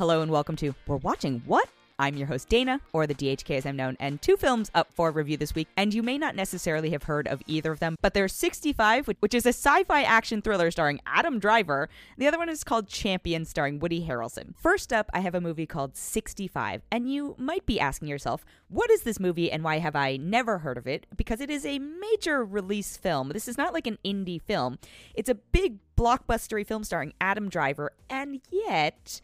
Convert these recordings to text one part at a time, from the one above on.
Hello and welcome to We're Watching What? I'm your host, Dana, or the DHK as I'm known, and two films up for review this week. And you may not necessarily have heard of either of them, but there's 65, which is a sci fi action thriller starring Adam Driver. The other one is called Champion, starring Woody Harrelson. First up, I have a movie called 65, and you might be asking yourself, what is this movie and why have I never heard of it? Because it is a major release film. This is not like an indie film, it's a big blockbustery film starring Adam Driver, and yet.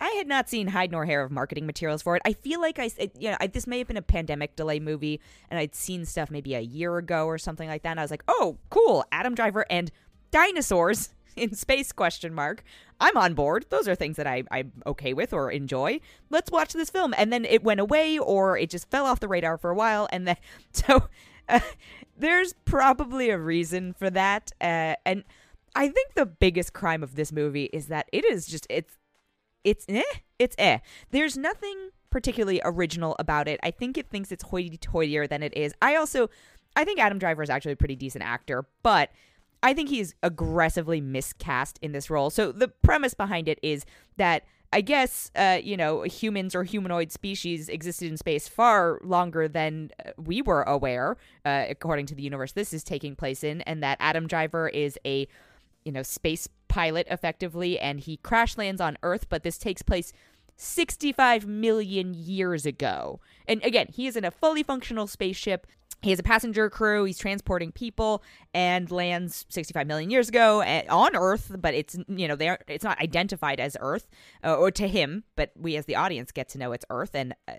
I had not seen hide nor hair of marketing materials for it. I feel like I, it, you know, I, this may have been a pandemic delay movie, and I'd seen stuff maybe a year ago or something like that. And I was like, oh, cool, Adam Driver and dinosaurs in space? Question mark. I'm on board. Those are things that I, I'm okay with or enjoy. Let's watch this film. And then it went away, or it just fell off the radar for a while, and then so uh, there's probably a reason for that. Uh, and I think the biggest crime of this movie is that it is just it's it's eh, it's eh. There's nothing particularly original about it. I think it thinks it's hoity-toityier than it is. I also, I think Adam Driver is actually a pretty decent actor, but I think he's aggressively miscast in this role. So the premise behind it is that I guess, uh, you know, humans or humanoid species existed in space far longer than uh, we were aware, uh, according to the universe this is taking place in, and that Adam Driver is a, you know, space pilot effectively, and he crash lands on Earth, but this takes place 65 million years ago. And again, he is in a fully functional spaceship. He has a passenger crew. He's transporting people and lands 65 million years ago eh, on Earth, but it's you know they it's not identified as Earth uh, or to him, but we as the audience get to know it's Earth, and uh,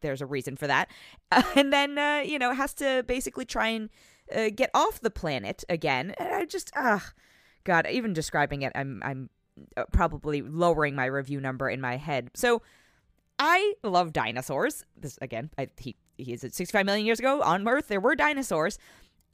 there's a reason for that. Uh, and then uh, you know has to basically try and uh, get off the planet again. And I just ah. God, even describing it, I'm I'm uh, probably lowering my review number in my head. So I love dinosaurs. This again, I, he he's 65 million years ago on Earth. There were dinosaurs.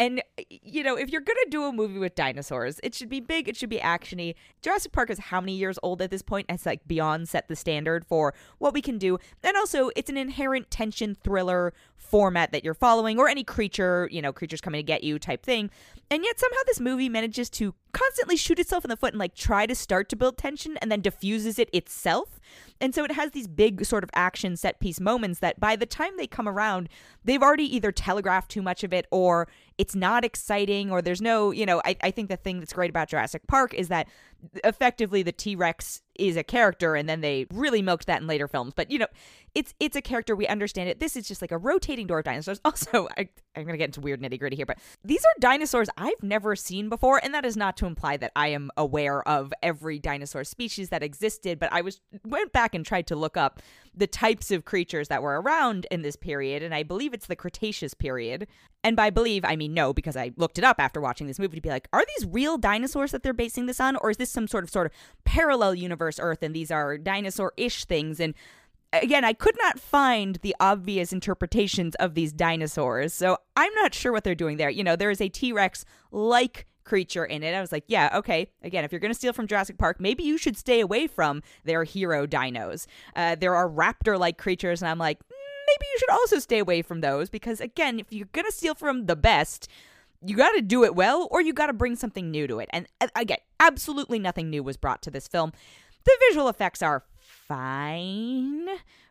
And you know, if you're gonna do a movie with dinosaurs, it should be big, it should be actiony. Jurassic Park is how many years old at this point? It's like beyond set the standard for what we can do. And also, it's an inherent tension thriller format that you're following, or any creature, you know, creatures coming to get you type thing. And yet somehow this movie manages to constantly shoot itself in the foot and like try to start to build tension and then diffuses it itself. And so it has these big sort of action set piece moments that by the time they come around, they've already either telegraphed too much of it or it's not exciting or there's no, you know, I, I think the thing that's great about Jurassic Park is that effectively the T-Rex is a character and then they really milked that in later films. But you know, it's it's a character we understand it. This is just like a rotating door of dinosaurs. Also, I, I'm gonna get into weird nitty gritty here, but these are dinosaurs I've never seen before, and that is not to imply that I am aware of every dinosaur species that existed. But I was went back and tried to look up the types of creatures that were around in this period, and I believe it's the Cretaceous period. And by believe, I mean no, because I looked it up after watching this movie to be like, are these real dinosaurs that they're basing this on, or is this some sort of sort of parallel universe Earth, and these are dinosaur-ish things? And again, I could not find the obvious interpretations of these dinosaurs, so I'm not sure what they're doing there. You know, there is a T Rex like creature in it. I was like, yeah, okay. Again, if you're going to steal from Jurassic Park, maybe you should stay away from their hero dinos. Uh, there are raptor like creatures, and I'm like, mm, maybe you should also stay away from those because, again, if you're going to steal from the best, you got to do it well or you got to bring something new to it. And uh, again, absolutely nothing new was brought to this film. The visual effects are fine,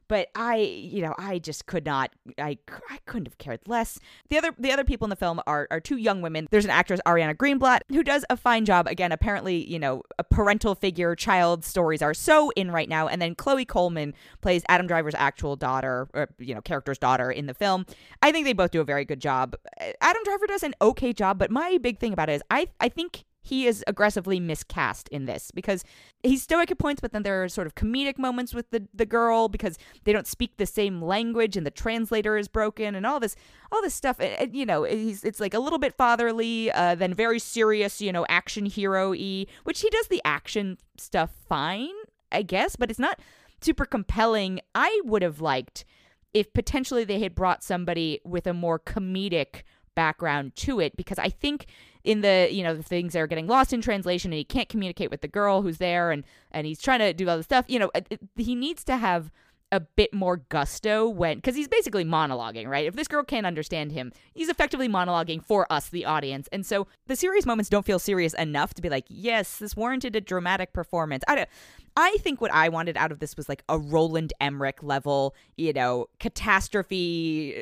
but I, you know, I just could not. I, I couldn't have cared less. The other the other people in the film are are two young women. There's an actress Ariana Greenblatt who does a fine job. Again, apparently, you know, a parental figure child stories are so in right now. And then Chloe Coleman plays Adam Driver's actual daughter, or you know, character's daughter in the film. I think they both do a very good job. Adam Driver does an okay job, but my big thing about it is I I think he is aggressively miscast in this because he's stoic at points, but then there are sort of comedic moments with the, the girl because they don't speak the same language and the translator is broken and all this all this stuff. And, you know, he's it's like a little bit fatherly, uh, then very serious, you know, action hero y, which he does the action stuff fine, I guess, but it's not super compelling. I would have liked if potentially they had brought somebody with a more comedic background to it because I think in the you know the things that are getting lost in translation and he can't communicate with the girl who's there and and he's trying to do all this stuff you know it, he needs to have a bit more gusto when because he's basically monologuing right? If this girl can't understand him he's effectively monologuing for us the audience. And so the serious moments don't feel serious enough to be like yes this warranted a dramatic performance. I don't I think what I wanted out of this was like a Roland Emmerich level, you know, catastrophe.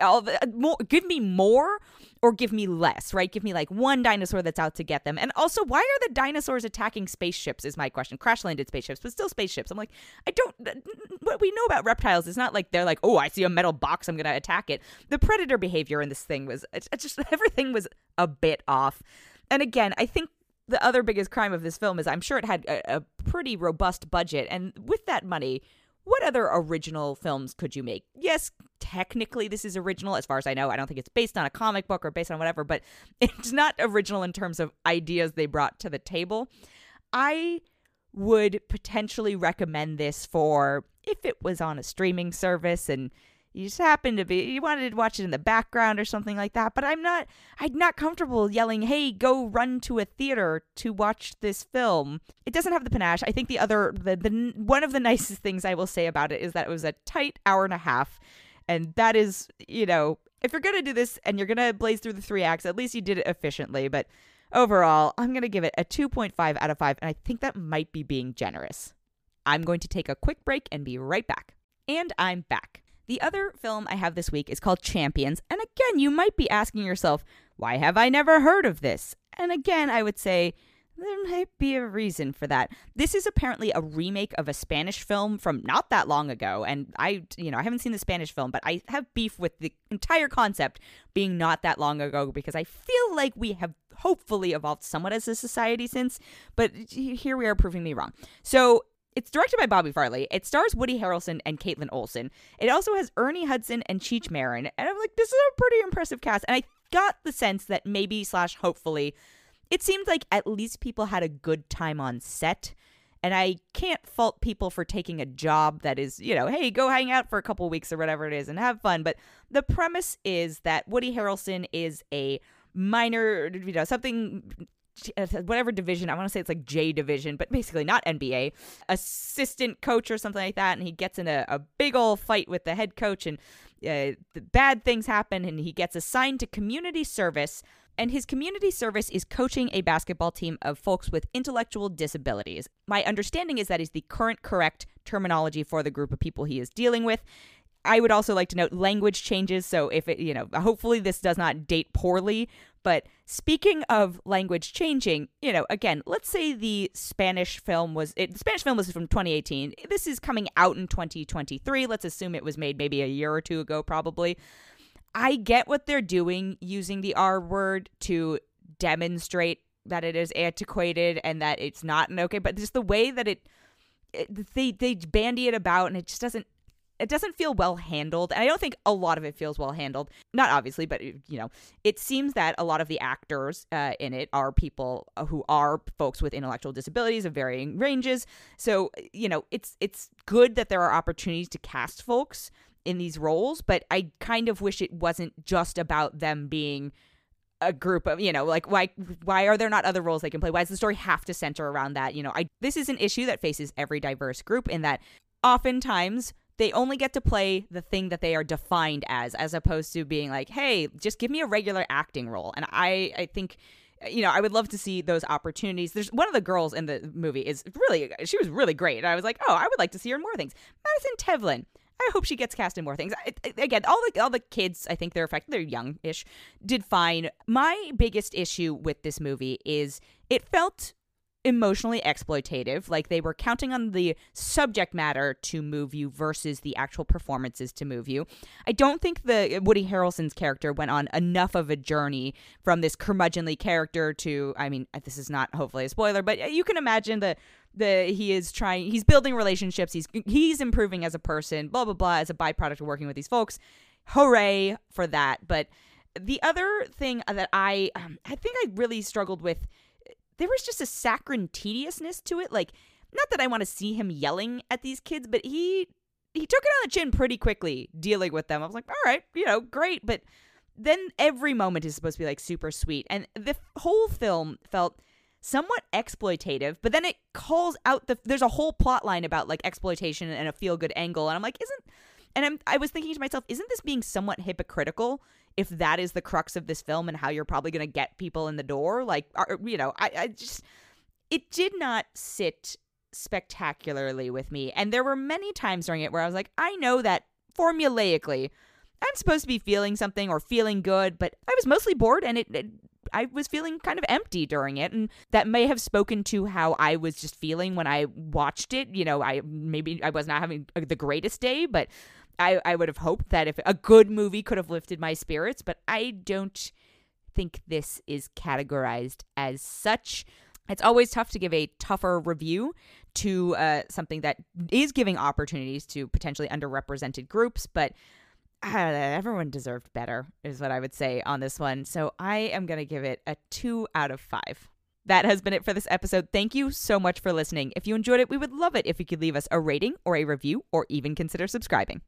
All the, uh, more, give me more or give me less, right? Give me like one dinosaur that's out to get them. And also, why are the dinosaurs attacking spaceships? Is my question. Crash landed spaceships, but still spaceships. I'm like, I don't. What we know about reptiles is not like they're like, oh, I see a metal box, I'm gonna attack it. The predator behavior in this thing was it's just everything was a bit off. And again, I think the other biggest crime of this film is I'm sure it had a, a pretty robust budget, and with that money, what other original films could you make? Yes, technically this is original as far as I know. I don't think it's based on a comic book or based on whatever, but it's not original in terms of ideas they brought to the table. I would potentially recommend this for if it was on a streaming service and you just happened to be you wanted to watch it in the background or something like that but i'm not i'm not comfortable yelling hey go run to a theater to watch this film. It doesn't have the panache. I think the other the, the one of the nicest things i will say about it is that it was a tight hour and a half and that is you know if you're gonna do this and you're gonna blaze through the three acts at least you did it efficiently but overall i'm gonna give it a 2.5 out of 5 and i think that might be being generous. I'm going to take a quick break and be right back. And i'm back the other film I have this week is called Champions. And again, you might be asking yourself, why have I never heard of this? And again, I would say, there might be a reason for that. This is apparently a remake of a Spanish film from not that long ago. And I, you know, I haven't seen the Spanish film, but I have beef with the entire concept being not that long ago because I feel like we have hopefully evolved somewhat as a society since. But here we are proving me wrong. So it's directed by Bobby Farrelly. It stars Woody Harrelson and Kaitlin Olson. It also has Ernie Hudson and Cheech Marin. And I'm like, this is a pretty impressive cast. And I got the sense that maybe slash hopefully it seemed like at least people had a good time on set. And I can't fault people for taking a job that is, you know, hey, go hang out for a couple weeks or whatever it is and have fun. But the premise is that Woody Harrelson is a minor, you know, something whatever division I want to say it's like J division, but basically not NBA assistant coach or something like that, and he gets in a, a big old fight with the head coach, and uh, the bad things happen, and he gets assigned to community service. And his community service is coaching a basketball team of folks with intellectual disabilities. My understanding is that is the current correct terminology for the group of people he is dealing with. I would also like to note language changes. So if it, you know, hopefully this does not date poorly. But speaking of language changing, you know, again, let's say the Spanish film was, it, the Spanish film was from 2018. This is coming out in 2023. Let's assume it was made maybe a year or two ago, probably. I get what they're doing using the R word to demonstrate that it is antiquated and that it's not an okay, but just the way that it, it they they bandy it about and it just doesn't it doesn't feel well handled. And I don't think a lot of it feels well handled. Not obviously, but you know, it seems that a lot of the actors uh, in it are people who are folks with intellectual disabilities of varying ranges. So, you know, it's it's good that there are opportunities to cast folks in these roles, but I kind of wish it wasn't just about them being a group of you know like why why are there not other roles they can play why does the story have to center around that you know i this is an issue that faces every diverse group in that oftentimes they only get to play the thing that they are defined as, as opposed to being like, hey, just give me a regular acting role. And I, I think you know, I would love to see those opportunities. There's one of the girls in the movie is really, she was really great. And I was like, oh, I would like to see her in more things. Madison Tevlin. I hope she gets cast in more things. I, again, all the all the kids, I think they're affected. They're young-ish, did fine. My biggest issue with this movie is it felt emotionally exploitative like they were counting on the subject matter to move you versus the actual performances to move you. I don't think the uh, woody harrelson's character went on enough of a journey from this curmudgeonly character to i mean uh, this is not hopefully a spoiler but uh, you can imagine the the he is trying he's building relationships he's he's improving as a person blah blah blah as a byproduct of working with these folks. Hooray for that. But the other thing that i um, i think i really struggled with there was just a saccharine tediousness to it. Like, not that I want to see him yelling at these kids, but he he took it on the chin pretty quickly dealing with them. I was like, all right, you know, great, but then every moment is supposed to be like super sweet, and the whole film felt somewhat exploitative but then it calls out the there's a whole plot line about like exploitation and a feel good angle and i'm like isn't and I'm, I was thinking to myself, isn't this being somewhat hypocritical if that is the crux of this film and how you're probably going to get people in the door? Like, you know, I, I just, it did not sit spectacularly with me. And there were many times during it where I was like, I know that formulaically I'm supposed to be feeling something or feeling good, but I was mostly bored and it, it I was feeling kind of empty during it and that may have spoken to how I was just feeling when I watched it. You know, I maybe I was not having the greatest day, but I I would have hoped that if a good movie could have lifted my spirits, but I don't think this is categorized as such. It's always tough to give a tougher review to uh, something that is giving opportunities to potentially underrepresented groups, but everyone deserved better, is what I would say on this one. So I am going to give it a two out of five. That has been it for this episode. Thank you so much for listening. If you enjoyed it, we would love it if you could leave us a rating or a review or even consider subscribing.